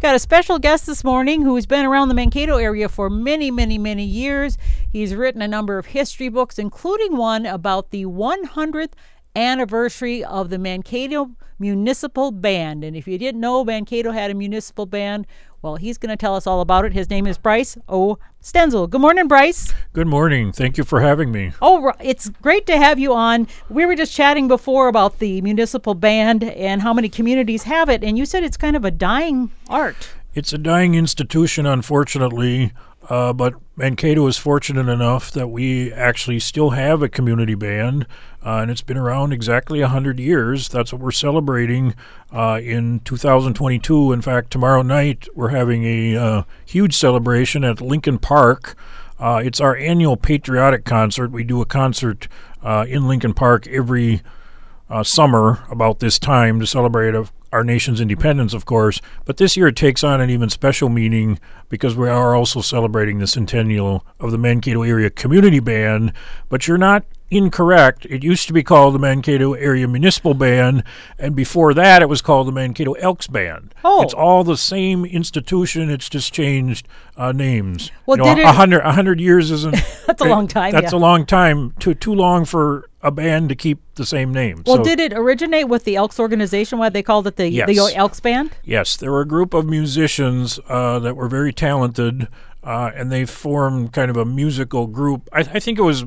Got a special guest this morning who's been around the Mankato area for many, many, many years. He's written a number of history books, including one about the 100th anniversary of the Mankato Municipal Band. And if you didn't know Mankato had a municipal band, well, he's going to tell us all about it. His name is Bryce O. Stenzel. Good morning, Bryce. Good morning. Thank you for having me. Oh, it's great to have you on. We were just chatting before about the municipal band and how many communities have it, and you said it's kind of a dying art. It's a dying institution, unfortunately. Uh, but Mankato is fortunate enough that we actually still have a community band, uh, and it's been around exactly 100 years. That's what we're celebrating uh, in 2022. In fact, tomorrow night we're having a uh, huge celebration at Lincoln Park. Uh, it's our annual patriotic concert. We do a concert uh, in Lincoln Park every Uh, summer about this time to celebrate our nation's independence, of course, but this year it takes on an even special meaning because we are also celebrating the centennial of the Mankato Area Community Band. But you're not incorrect. It used to be called the Mankato Area Municipal Band, and before that it was called the Mankato Elks Band. Oh. It's all the same institution, it's just changed uh, names. Well, you know, did a it- hundred, a hundred years isn't. That's a long time, That's yeah. a long time. Too too long for a band to keep the same name. Well, So- did it originate with the Elks organization? Why they called it the, Yes. the Elks Band? Yes, there were a group of musicians uh, that were very talented, uh, and they formed kind of a musical group. I, I think it was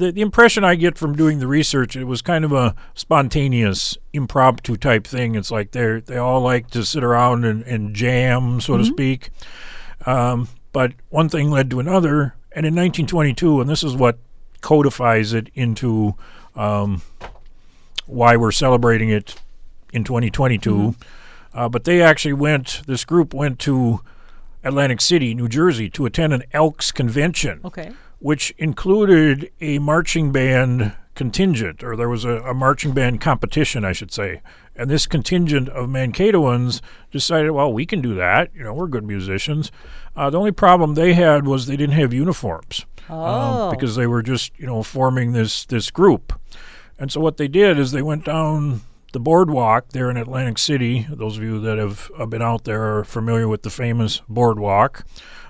the, the impression I get from doing the research. It was kind of a spontaneous, impromptu type thing. It's like they they all like to sit around and, and jam, so to speak. Um, but one thing led to another, and in 1922, and this is what codifies it into um, why we're celebrating it in 2022. Uh, but they actually went, this group went to Atlantic City, New Jersey, to attend an Elks convention, Okay. Which included a marching band contingent, or there was a, a marching band competition, I should say. And this contingent of Mankatoans decided, well, we can do that. You know, we're good musicians. Uh, the only problem they had was they didn't have uniforms Oh. um, because they were just, you know, forming this this group. And so what they did is they went down the boardwalk there in Atlantic City. Those of you that have been out there are familiar with the famous boardwalk.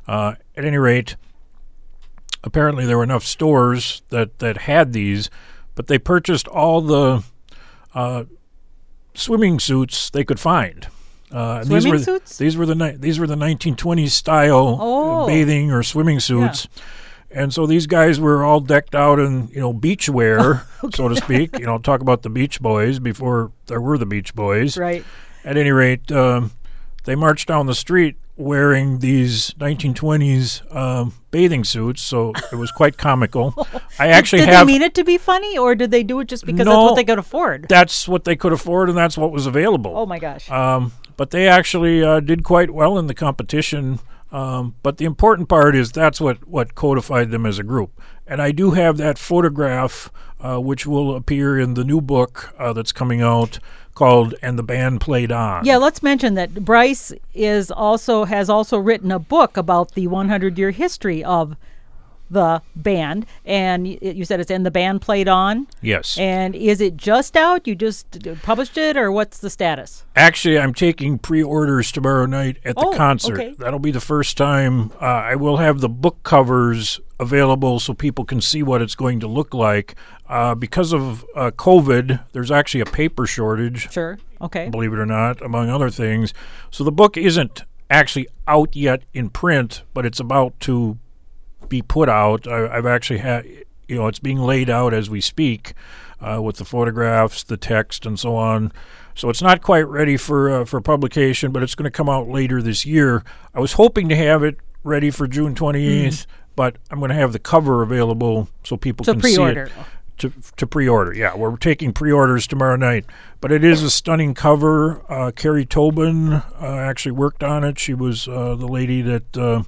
Uh, at any rate, apparently there were enough stores that, that had these, but they purchased all the uh, swimming suits they could find. Uh, and these were, suits? These were the ni- these were the 1920s style Oh. bathing or swimming suits. And so these guys were all decked out in, you know, beach wear, so to speak. You know, talk about the Beach Boys before there were the Beach Boys. Right. At any rate, um, they marched down the street wearing these 1920s um, bathing suits, so it was quite comical. I actually did have. they mean it to be funny, or did they do it just because that's what they could afford? that's what they could afford, and that's what was available. oh my gosh. Um, but they actually uh, did quite well in the competition. Um, but the important part is that's what, what codified them as a group. And I do have that photograph, uh, which will appear in the new book uh, that's coming out called "And the Band Played On." yeah, let's mention that Bryce is also has also written a book about the 100 year history of the band, and you said it's in the band played on. Yes. And is it just out? You just published it, or what's the status? Actually, I'm taking pre-orders tomorrow night at the Oh, concert. okay. That'll be the first time uh, I will have the book covers available so people can see what it's going to look like. Uh, because of uh, COVID, there's actually a paper shortage. Sure. Okay. believe it or not, among other things. So the book isn't actually out yet in print, but it's about to be put out. I, I've actually had, you know, it's being laid out as we speak uh, with the photographs, the text, and so on. So it's not quite ready for uh, for publication, but it's going to come out later this year. I was hoping to have it ready for June 28th, but I'm going to have the cover available so people So can see pre-order. it to to pre-order. Yeah, we're taking pre-orders tomorrow night. But it is a stunning cover. Uh, Carrie Tobin uh, actually worked on it. She was uh, the lady that uh,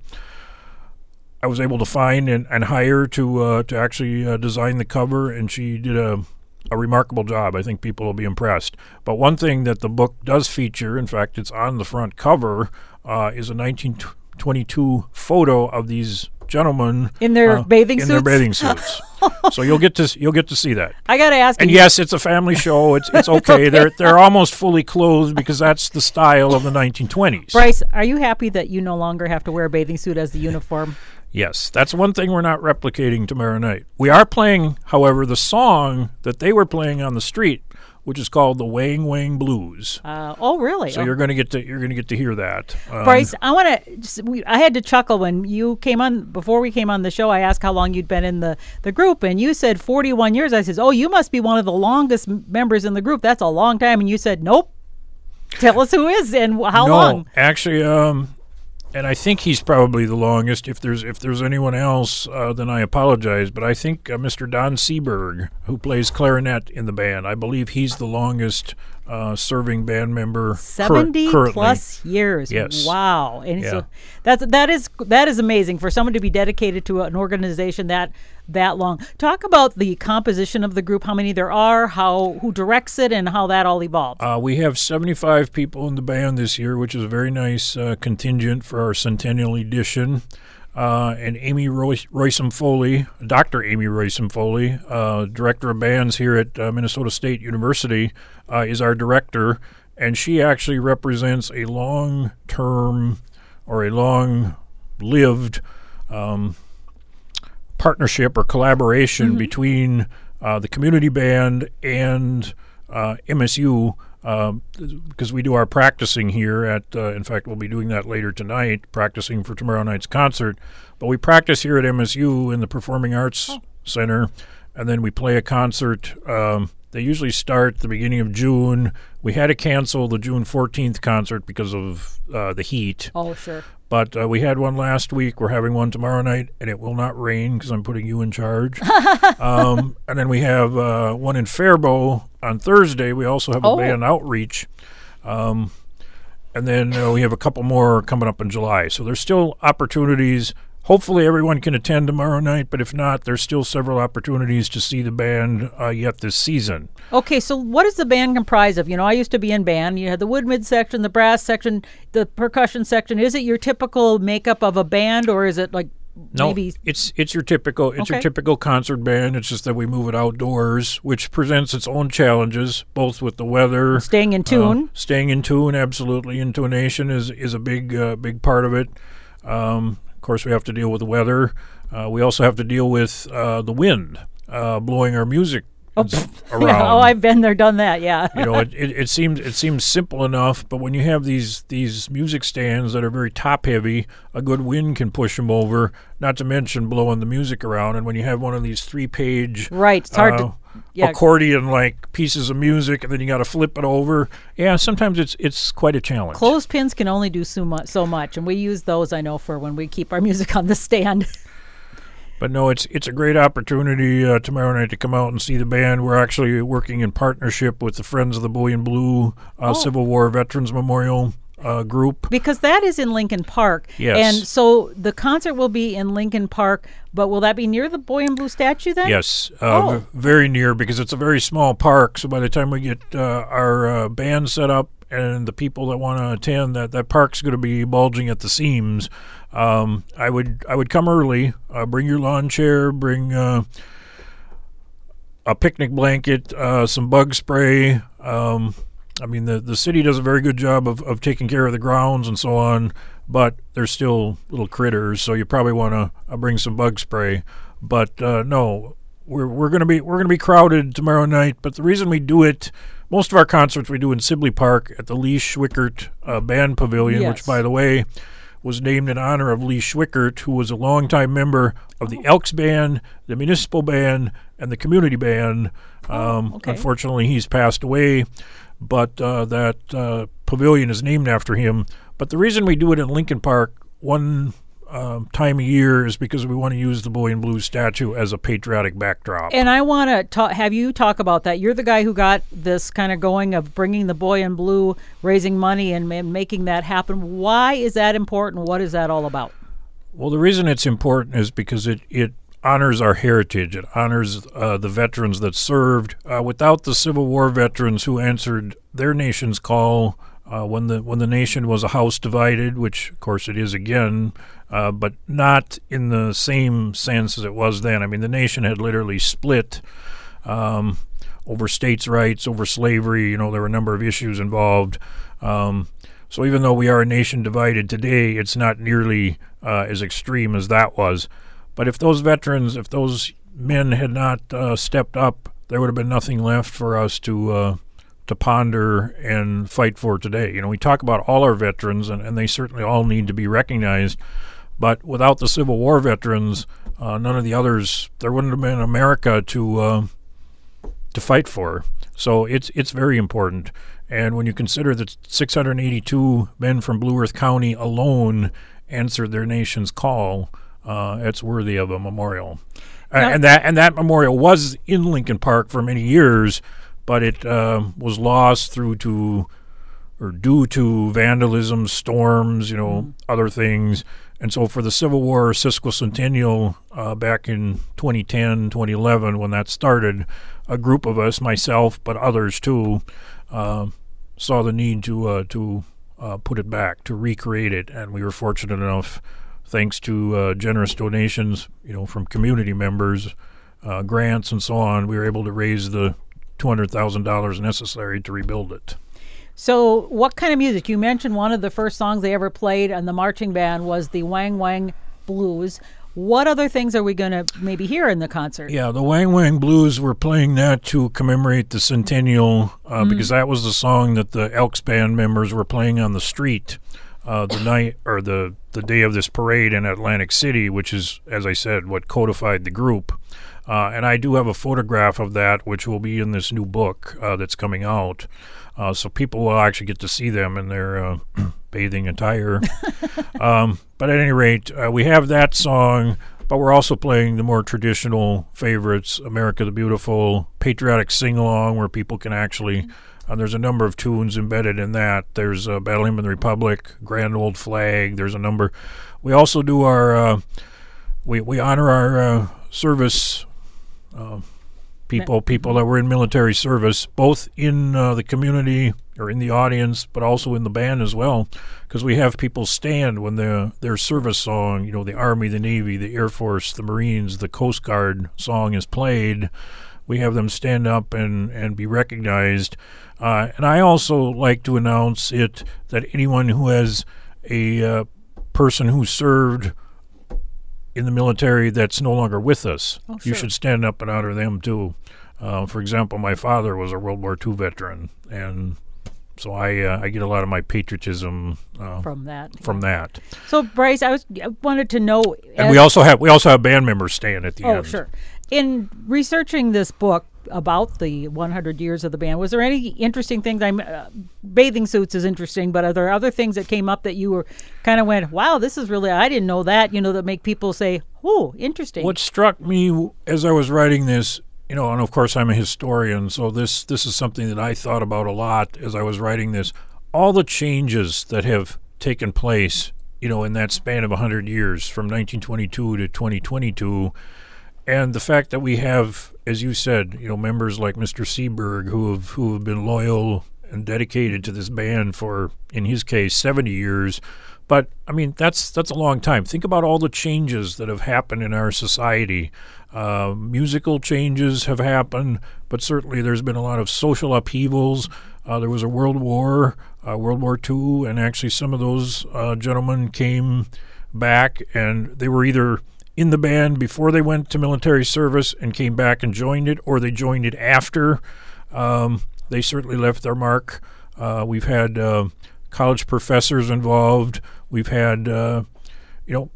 I was able to find and, and hire to uh, to actually uh, design the cover, and she did a a remarkable job. I think people will be impressed. But one thing that the book does feature, in fact, it's on the front cover, uh, is a 1922 photo of these gentlemen In their uh, bathing in their bathing suits. so you'll get to you'll get to see that. I got to ask And you. yes, it's a family show. It's it's okay. They're they're almost fully clothed because that's the style of the 1920s. Bryce, are you happy that you no longer have to wear a bathing suit as the uniform? Yes, that's one thing we're not replicating tomorrow night. We are playing, however, the song that they were playing on the street, which is called the Wang Wang Blues. Uh, oh, really? So Oh. you're going to get to you're going to get to hear that. Um, Bryce, I want to. I had to chuckle when you came on before we came on the show. I asked how long you'd been in the the group, and you said 41 years. I says, "Oh, you must be one of the longest members in the group. That's a long time." And you said, "Nope." Tell us who is and how no, long. actually, um, and I think he's probably the longest. If there's if there's anyone else, uh, then I apologize. But I think uh, Mr. Don Seberg, who plays clarinet in the band, I believe he's the longest uh, serving band member 70 currently. plus years. Yes. Wow. And Yeah. so that's that is that is amazing for someone to be dedicated to an organization that that long. Talk about the composition of the group, how many there are, how who directs it and how that all evolved. Uh, we have 75 people in the band this year, which is a very nice uh, contingent for our centennial edition. Uh, and Amy Roy- Roisum Foley, Dr. Amy Roisum Foley, uh, director of bands here at uh, Minnesota State University, uh, is our director. And she actually represents a long term or a long lived um, partnership or collaboration between uh, the community band and uh, MSU because we do our practicing here at uh, in fact we'll be doing that later tonight practicing for tomorrow night's concert. But we practice here at MSU in the Performing Arts Center and then we play a concert um, they usually start the beginning of June. We had to cancel the June 14th concert because of uh, the heat. Oh, sure. But uh, we had one last week. We're having one tomorrow night, and it will not rain because I'm putting you in charge. um, and then we have uh, one in Faribault on Thursday. We also have a Oh. band outreach. Um, and then uh, we have a couple more coming up in July. So there's still opportunities. Hopefully, everyone can attend tomorrow night, but if not, there's still several opportunities to see the band uh, yet this season. Okay, so what is the band comprised of? You know, I used to be in band. You had the woodwind section, the brass section, the percussion section. Is it your typical makeup of a band, or is it like No, maybe? it's it's your typical it's your typical concert band. It's just that we move it outdoors, which presents its own challenges, both with the weather, Staying in uh, tune. staying in tune. Absolutely, intonation is is a big uh, big part of it. Um, course, we have to deal with the weather. Uh, we also have to deal with uh, the wind uh, blowing our music s- around. Yeah, oh, I've been there, done that. Yeah. you know, it, it, it seems it seems simple enough, but when you have these these music stands that are very top heavy, a good wind can push them over. Not to mention blowing the music around. And when you have one of these three page right. It's hard uh, to. Yeah. accordion like pieces of music, and then you got to flip it over. Yeah, sometimes it's it's quite a challenge. Clothespins can only do so much, so much, and we use those. I know for when we keep our music on the stand. But no, it's it's a great opportunity uh, tomorrow night to come out and see the band. We're actually working in partnership with the Friends of the Boy in Blue uh, Oh. Civil War Veterans Memorial uh, group. Because that is in Lincoln Park. Yes. And so the concert will be in Lincoln Park, but will that be near the Boy in Blue statue then? Yes, uh, Oh. v- very near because it's a very small park. So by the time we get uh, our uh, band set up and the people that want to attend, that that park's going to be bulging at the seams. Um, I would I would come early. Uh, bring your lawn chair. Bring uh, a picnic blanket, uh, some bug spray. Um, I mean, the the city does a very good job of, of taking care of the grounds and so on, but there's still little critters, so you probably want to uh, bring some bug spray. But uh, no, we're we're gonna be we're gonna be crowded tomorrow night. But the reason we do it, most of our concerts we do in Sibley Park at the Lee Schwickert uh, Band Pavilion, Yes. which by the way was named in honor of Lee Schwickert, who was a longtime member of the Elks Band, the Municipal Band, and the Community Band. Um, okay. Unfortunately, he's passed away, but uh, that uh, pavilion is named after him. But the reason we do it in Lincoln Park one um, time a year is because we want to use the Boy in Blue statue as a patriotic backdrop. And I want to ta- have you talk about that. You're the guy who got this kind of going of bringing the boy in blue, raising money, and, and making that happen. Why is that important? What is that all about? Well, the reason it's important is because it, it honors our heritage. It honors uh, the veterans that served. Uh, without the Civil War veterans who answered their nation's call uh, when the when the nation was a house divided, which of course it is again, uh, but not in the same sense as it was then. I mean, the nation had literally split um, over states' rights, over slavery. You know, there were a number of issues involved. Um, so even though we are a nation divided today, it's not nearly uh, as extreme as that was. But if those veterans, if those men had not uh, stepped up, there would have been nothing left for us to uh, to ponder and fight for today. You know, we talk about all our veterans, and, and they certainly all need to be recognized. But without the Civil War veterans, uh, none of the others, there wouldn't have been America to uh, to fight for. So it's it's very important. And when you consider that 682 men from Blue Earth County alone answered their nation's call, uh, it's worthy of a memorial. Now, and that and that memorial was in Lincoln Park for many years, but it uh, was lost through to or due to vandalism, storms, you know, mm-hmm. other things. And so for the Civil War sesquicentennial uh, back in 2010, 2011, when that started, a group of us, myself, but others too, uh, saw the need to uh, to uh, put it back, to recreate it, and we were fortunate enough, thanks to uh, generous donations, you know, from community members, uh, grants, and so on, we were able to raise the two hundred thousand dollars necessary to rebuild it. So, what kind of music? You mentioned one of the first songs they ever played on the marching band was the Wang Wang Blues. What other things are we going to maybe hear in the concert? Yeah, the Wang Wang Blues, we're playing that to commemorate the centennial uh, mm. because that was the song that the Elks Band members were playing on the street uh, the night or the, the day of this parade in Atlantic City, which is, as I said, what codified the group. Uh, and I do have a photograph of that, which will be in this new book uh, that's coming out. Uh, so people will actually get to see them in their uh, bathing attire. um, but at any rate, uh, we have that song, but we're also playing the more traditional favorites America the Beautiful, patriotic sing along, where people can actually. Uh, there's a number of tunes embedded in that. There's uh, Battle Hymn of the Republic, Grand Old Flag. There's a number. We also do our. Uh, we, we honor our service people, people that were in military service, both in uh, the community or in the audience, but also in the band as well, because we have people stand when their their service song, you know, the Army, the Navy, the Air Force, the Marines, the Coast Guard song is played. We have them stand up and and be recognized. Uh, and I also like to announce it that anyone who has a uh, person who served in the military that's no longer with us. Oh, sure. You should stand up and honor them too. Uh, for example, my father was a World War II veteran, and so I uh, I get a lot of my patriotism uh, from that. From that. So Bryce, I was I wanted to know. And we also have we also have band members stand at the oh, end. Oh, sure. In researching this book, about the 100 years of the band. Was there any interesting things? I'm uh, bathing suits is interesting, but are there other things that came up that you were kind of went, "Wow, this is really I didn't know that." You know, that make people say, "Oh, interesting." What struck me as I was writing this, you know, and of course I'm a historian, so this this is something that I thought about a lot as I was writing this. All the changes that have taken place, you know, in that span of 100 years from 1922 to 2022 and the fact that we have, as you said, you know, members like Mr. Seberg who have who have been loyal and dedicated to this band for, in his case, 70 years. But I mean, that's that's a long time. Think about all the changes that have happened in our society. Uh, musical changes have happened, but certainly there's been a lot of social upheavals. Uh, there was a World War, uh, World War II, and actually some of those uh, gentlemen came back, and they were either in the band before they went to military service and came back and joined it, or they joined it after. Um, they certainly left their mark. Uh, we've had uh, college professors involved. We've had, uh, you know,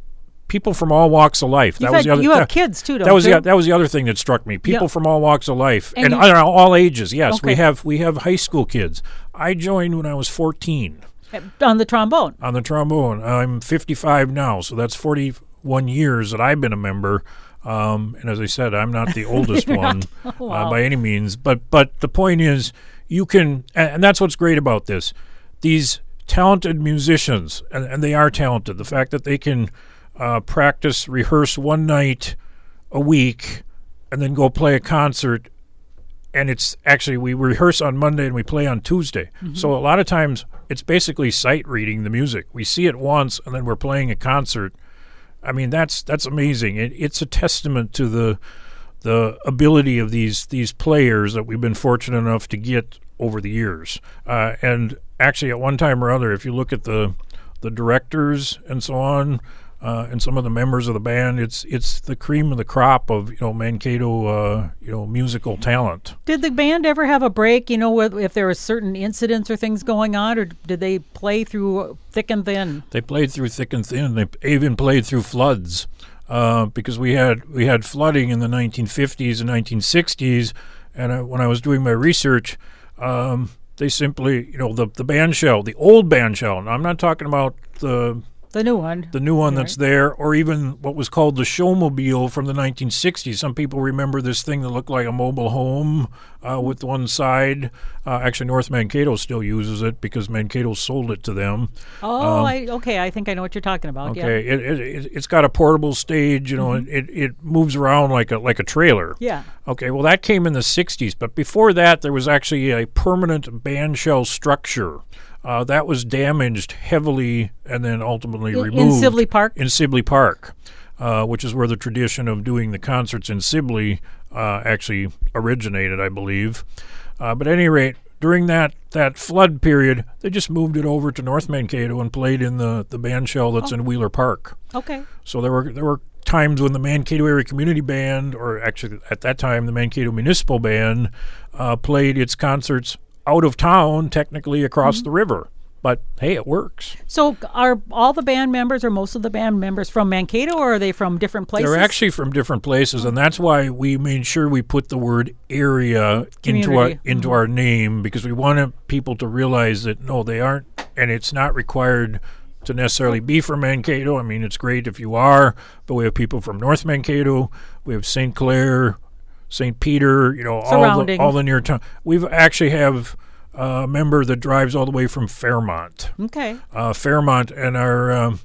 people from all walks of life. You've that was had, the other. You have that, kids too, that was you? the that was the other thing that struck me. People from all walks of life and, and you, all ages. Yes, okay. we have we have high school kids. I joined when I was fourteen. On the trombone. On the trombone. I'm 55 now, so that's 40 one years that I've been a member. Um, and as I said, I'm not the oldest one not, wow. uh, by any means. But but the point is, you can, and that's what's great about this. These talented musicians, and, and they are talented. The fact that they can uh, practice, rehearse one night a week, and then go play a concert and it's actually we rehearse on Monday and we play on Tuesday. So a lot of times it's basically sight reading the music. We see it once and then we're playing a concert. I mean that's that's amazing. It, it's a testament to the the ability of these these players that we've been fortunate enough to get over the years. Uh, and actually, at one time or other, if you look at the the directors and so on, uh, and some of the members of the band, it's it's the cream of the crop of you know Mankato uh, you know musical talent. Did the band ever have a break? You know, if there were certain incidents or things going on, or did they play through thick and thin? They played through thick and thin. They even played through floods uh, because we had we had flooding in the 1950s and 1960s. And I, when I was doing my research, um, they simply you know the the band shell, the old band shell. And I'm not talking about the The new one. the new one that's there, or even what was called the showmobile from the 1960s. Some people remember this thing that looked like a mobile home uh, with one side. Uh, actually, North Mankato still uses it because Mankato sold it to them. oh, I, okay. I think I know what you're talking about. Um, Okay, it, it, it, it's got a portable stage. You know, it, it moves around like a like a trailer. Yeah. Okay, well that came in the '60s, but before that there was actually a permanent band shell structure. Uh, that was damaged heavily and then ultimately In- in removed Sibley Park? In Sibley Park, uh, which is where the tradition of doing the concerts in Sibley uh, actually originated, I believe. Uh, but at any rate, during that, that flood period, they just moved it over to North Mankato and played in the, the band shell that's in Wheeler Park. Okay. So there were there were times when the Mankato Area Community Band, or actually at that time the Mankato Municipal Band, uh, played its concerts out of town, technically across mm-hmm. the river. But hey, it works. So are all the band members or most of the band members from Mankato or are they from different places? They're actually from different places, and that's why we made sure we put the word area into our Community. into mm-hmm. our name because we wanted people to realize that no, they aren't, and it's not required to necessarily be from Mankato. I mean, it's great if you are, but we have people from North Mankato, we have St. Clair, St. Peter, you know, all the, all the near town. We've actually have a member that drives all the way from Fairmont Okay. uh, Fairmont and our um,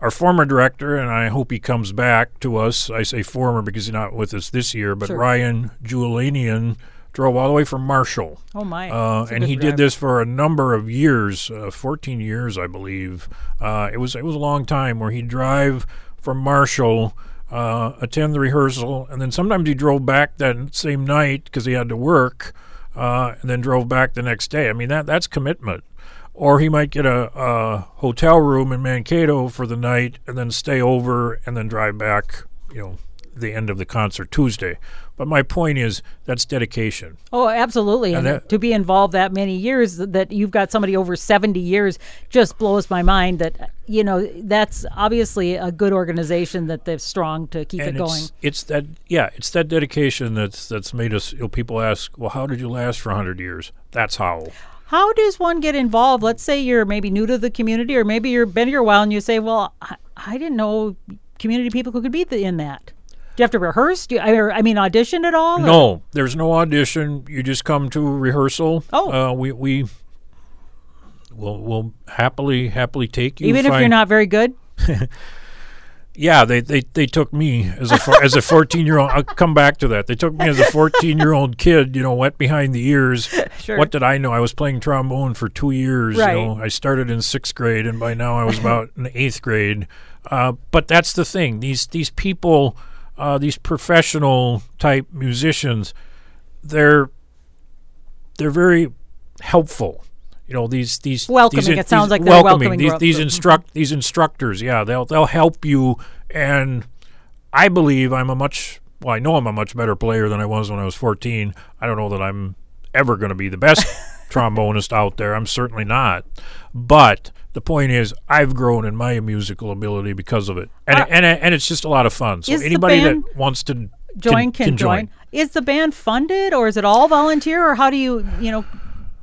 our former director, and I hope he comes back to us. I say former because he's not with us this year, but Sure. Ryan Julanian drove all the way from Marshall. Oh my. Uh, and he drive. did this for a number of years, uh, 14 years, I believe. Uh, it was it was a long time where he'd drive from Marshall, uh, attend the rehearsal, and then sometimes he drove back that same night because he had to work, uh, and then drove back the next day. I mean that that's commitment. Or he might get a, a hotel room in Mankato for the night and then stay over and then drive back. You know, the end of the concert Tuesday. But my point is that's dedication. Oh, absolutely. And, And that- to be involved that many years, that you've got somebody over 70 years, just blows my mind that, you know, that's obviously a good organization that they're strong to keep it going. it's, it's that yeah it's that dedication that's that's made us you know, people ask well how did you last for 100 years that's how How does one get involved? Let's say you're maybe new to the community, or maybe you've been here a while and you say, well, I, I didn't know community people could be th- in that. Do you have to rehearse? Do you, I, mean, audition at all? or- no there's no audition you just come to rehearsal Oh. uh, we we will will happily happily take you Even if you're not very good? yeah they, they they took me as a as a 14 year old i'll come back to that they took me as a 14 year old kid you know wet behind the ears Sure. what did i know i was playing trombone for two years Right. you know i started in sixth grade and by now i was about in eighth grade uh, but that's the thing these these people uh, these professional type musicians they're they're very helpful. You know these these Welcoming. these, It sounds like welcoming welcoming these these instruct these instructors yeah they'll they'll help you. And I believe I'm a much well I know I'm a much better player than I was when I was 14 I don't know that I'm ever going to be the best trombonist out there. I'm certainly not. But the point is I've grown in my musical ability because of it and Uh, and and it's just a lot of fun so anybody that wants to Join can, join. Is the band funded or is it all volunteer or how do you, you know,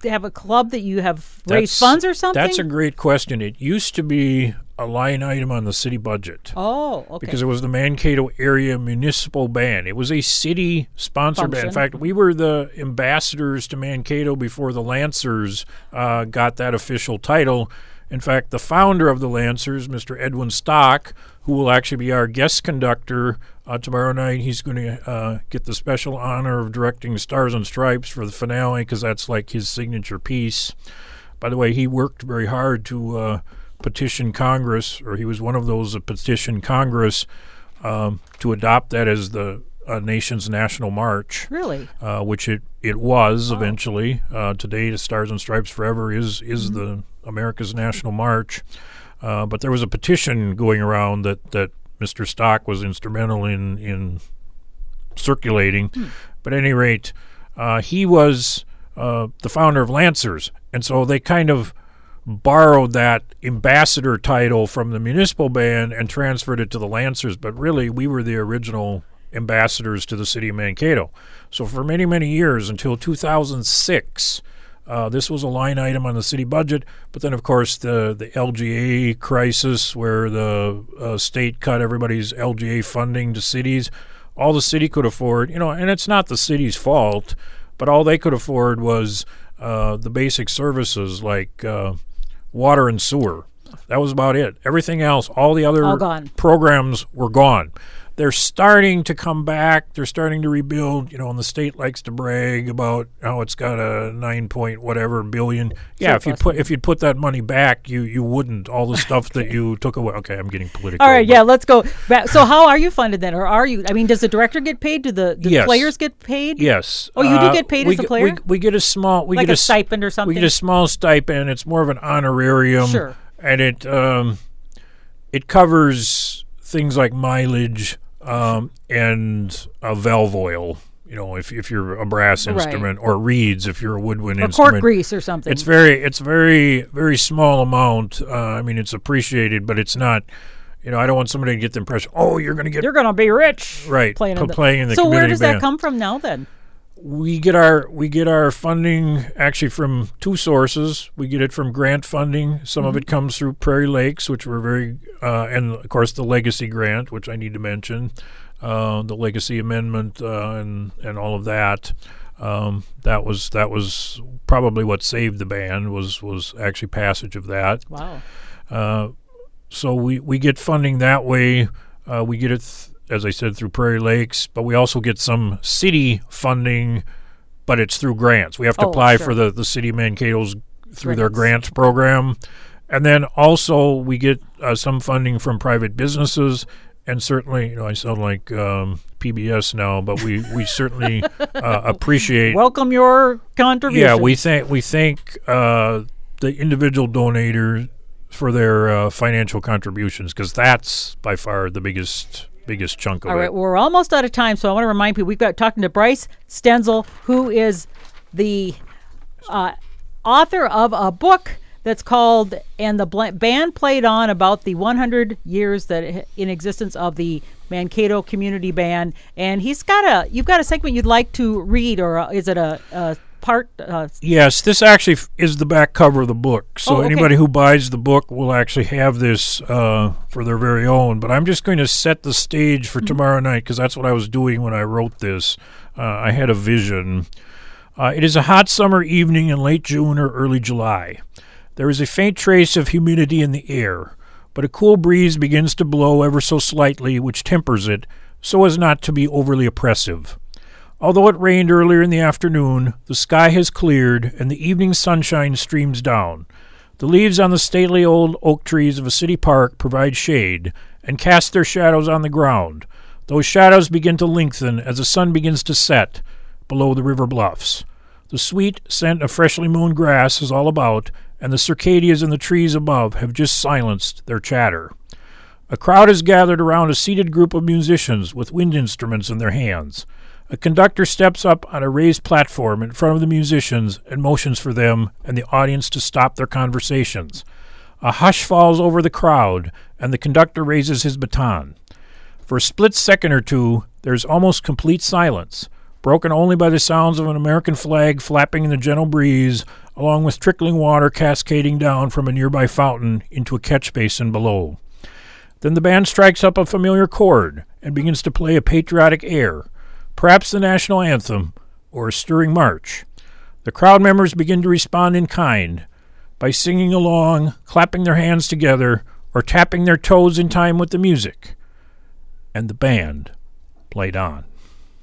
have a club that you have raised funds or something? That's a great question. It used to be a line item on the city budget. Oh, okay. Because it was the Mankato Area Municipal Band. It was a city sponsored band. In fact, we were the ambassadors to Mankato before the Lancers uh, got that official title. In fact, the founder of the Lancers, Mr. Edwin Stock, who will actually be our guest conductor uh, tomorrow night, he's going to uh, get the special honor of directing Stars and Stripes for the finale because that's like his signature piece. By the way, he worked very hard to uh, petition Congress, or he was one of those that petitioned Congress um, to adopt that as the uh, nation's national march. Really? Uh, which it, it was oh. eventually. Uh, today, the Stars and Stripes Forever is is mm-hmm. the America's national march. Uh, but there was a petition going around that, that Mr. Stock was instrumental in in circulating. Hmm. But at any rate, uh, he was uh, the founder of Lancers, and so they kind of borrowed that ambassador title from the municipal band and transferred it to the Lancers. But really, we were the original ambassadors to the city of Mankato. So for many, many years until 2006, uh, this was a line item on the city budget. But then, of course, the, the LGA crisis, where the uh, state cut everybody's LGA funding to cities, all the city could afford, you know, and it's not the city's fault, but all they could afford was uh, the basic services like uh, water and sewer. That was about it. Everything else, all the other all programs were gone they're starting to come back. They're starting to rebuild. You know, and the state likes to brag about how it's got a nine point whatever billion. Yeah, if you put if you'd put that money back, you you wouldn't. All the stuff that you took away. Okay, I'm getting political. All right, yeah, let's go back. So, how are you funded then, or are you? I mean, does the director get paid? Do the, do yes. players get paid? Yes. Oh, you do uh, get paid as a player. We, we, get a small. We like get a, a stipend or something. We get a small stipend. It's more of an honorarium. Sure. And it um, it covers things like mileage um, and a valve oil. You know, if, if you're a brass instrument, right. or reeds if you're a woodwind instrument. or instrument, cork grease or something. It's very, it's very, very small amount. Uh, I mean, it's appreciated, but it's not. You know, I don't want somebody to get the impression, oh, you're going to get, you're going to be rich, right? Playing, in, the, playing in the so where does band. that come from now then? We get our we get our funding actually from two sources. We get it from grant funding. Some mm-hmm. of it comes through Prairie Lakes, which we're very, uh, and of course the Legacy Grant, which I need to mention uh, the Legacy Amendment uh, and and all of that. Um, that was that was probably what saved the band was was actually passage of that. Wow. Uh, so we we get funding that way. Uh, we get it, th- as I said, through Prairie Lakes, but we also get some city funding, but it's through grants. We have to oh, apply sure. for the the city of Mankato's through grants. their grants program. And then also we get uh, some funding from private businesses and certainly, you know, I sound like um, PBS now, but we we certainly uh, appreciate welcome your contribution. Yeah, we thank we thank uh, the individual donors for their uh, financial contributions because that's by far the biggest biggest chunk of All it. All right, we're almost out of time, so I want to remind people we've got talking to Bryce Stenzel, who is the uh, author of a book that's called and the band played on about the 100 years that in existence of the Mankato Community Band and he's got a you've got a segment you'd like to read or uh, is it a, a part uh, yes this actually is the back cover of the book so oh, okay. anybody who buys the book will actually have this uh, for their very own but i'm just going to set the stage for mm-hmm. tomorrow night because that's what i was doing when i wrote this uh, i had a vision uh, it is a hot summer evening in late june or early july there is a faint trace of humidity in the air, but a cool breeze begins to blow ever so slightly, which tempers it so as not to be overly oppressive. Although it rained earlier in the afternoon, the sky has cleared and the evening sunshine streams down. The leaves on the stately old oak trees of a city park provide shade and cast their shadows on the ground. Those shadows begin to lengthen as the sun begins to set below the river bluffs. The sweet scent of freshly mown grass is all about, and the circadias in the trees above have just silenced their chatter. A crowd is gathered around a seated group of musicians with wind instruments in their hands. A conductor steps up on a raised platform in front of the musicians and motions for them and the audience to stop their conversations. A hush falls over the crowd, and the conductor raises his baton. For a split second or two, there is almost complete silence, broken only by the sounds of an American flag flapping in the gentle breeze along with trickling water cascading down from a nearby fountain into a catch basin below. Then the band strikes up a familiar chord and begins to play a patriotic air, perhaps the national anthem or a stirring march. The crowd members begin to respond in kind. by singing along, clapping their hands together, or tapping their toes in time with the music. And the band played on.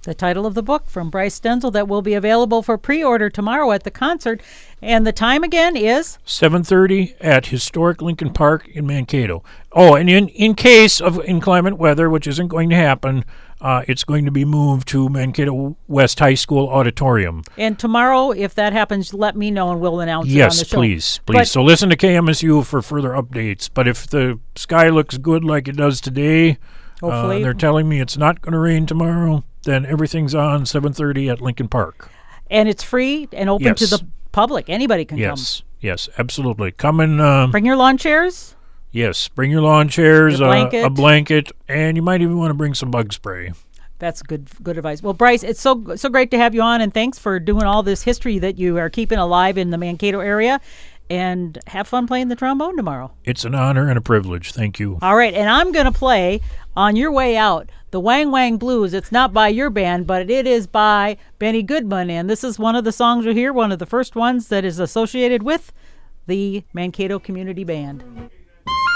The title of the book from Bryce Stenzel that will be available for pre-order tomorrow at the concert, and the time again is 7:30 at historic Lincoln Park in Mankato. Oh, and in in case of inclement weather, which isn't going to happen, uh, it's going to be moved to Mankato West High School auditorium. And tomorrow, if that happens, let me know and we'll announce yes, it on the show. please, please. But- so listen to KMSU for further updates. But if the sky looks good like it does today, uh, Hopefully. they're telling me it's not going to rain tomorrow. Then everything's on 7:30 at Lincoln Park. And it's free and open to the public. Anybody can come. Yes, yes, absolutely. Come and come. Bring your lawn chairs. Yes, bring your lawn chairs, Your uh, blanket. a blanket, and you might even want to bring some bug spray. That's good good advice. Well, Bryce, it's so so great to have you on and thanks for doing all this history that you are keeping alive in the Mankato area and have fun playing the trombone tomorrow. It's an honor and a privilege. Thank you. All right, and I'm going to play on your way out the Wang Wang Blues. It's not by your band, but it is by Benny Goodman and this is one of the songs you hear, one of the first ones that is associated with the Mankato Community Band. There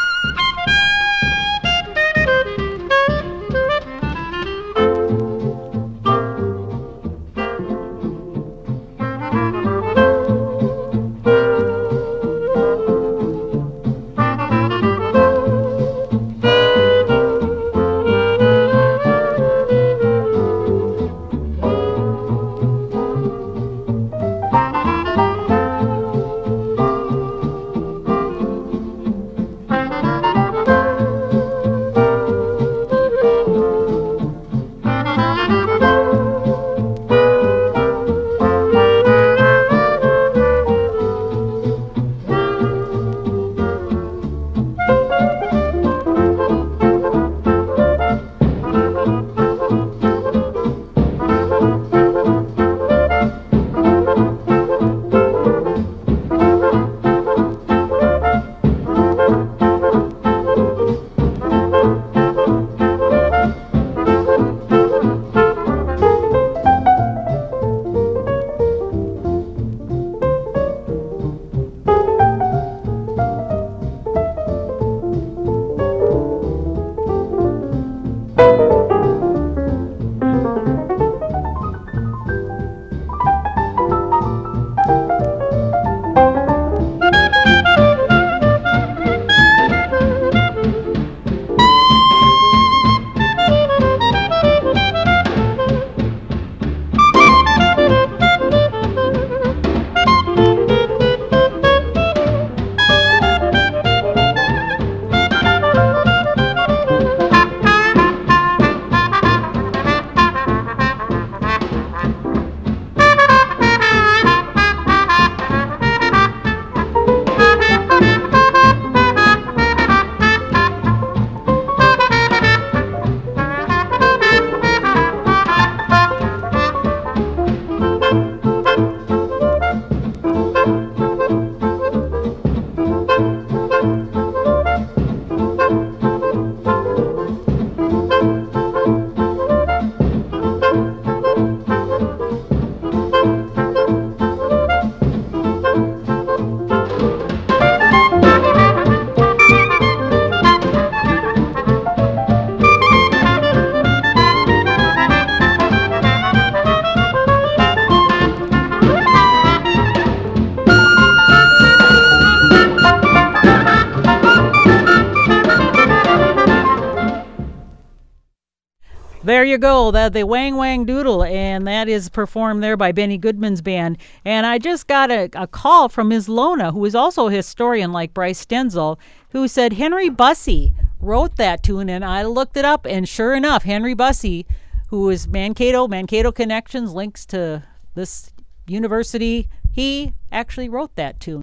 you go, the, the Wang Wang Doodle, and that is performed there by Benny Goodman's band. And I just got a, a call from Ms. Lona, who is also a historian like Bryce Stenzel, who said Henry Busse wrote that tune, and I looked it up, and sure enough, Henry Busse, who is Mankato, Mankato Connections, links to this university, he actually wrote that tune.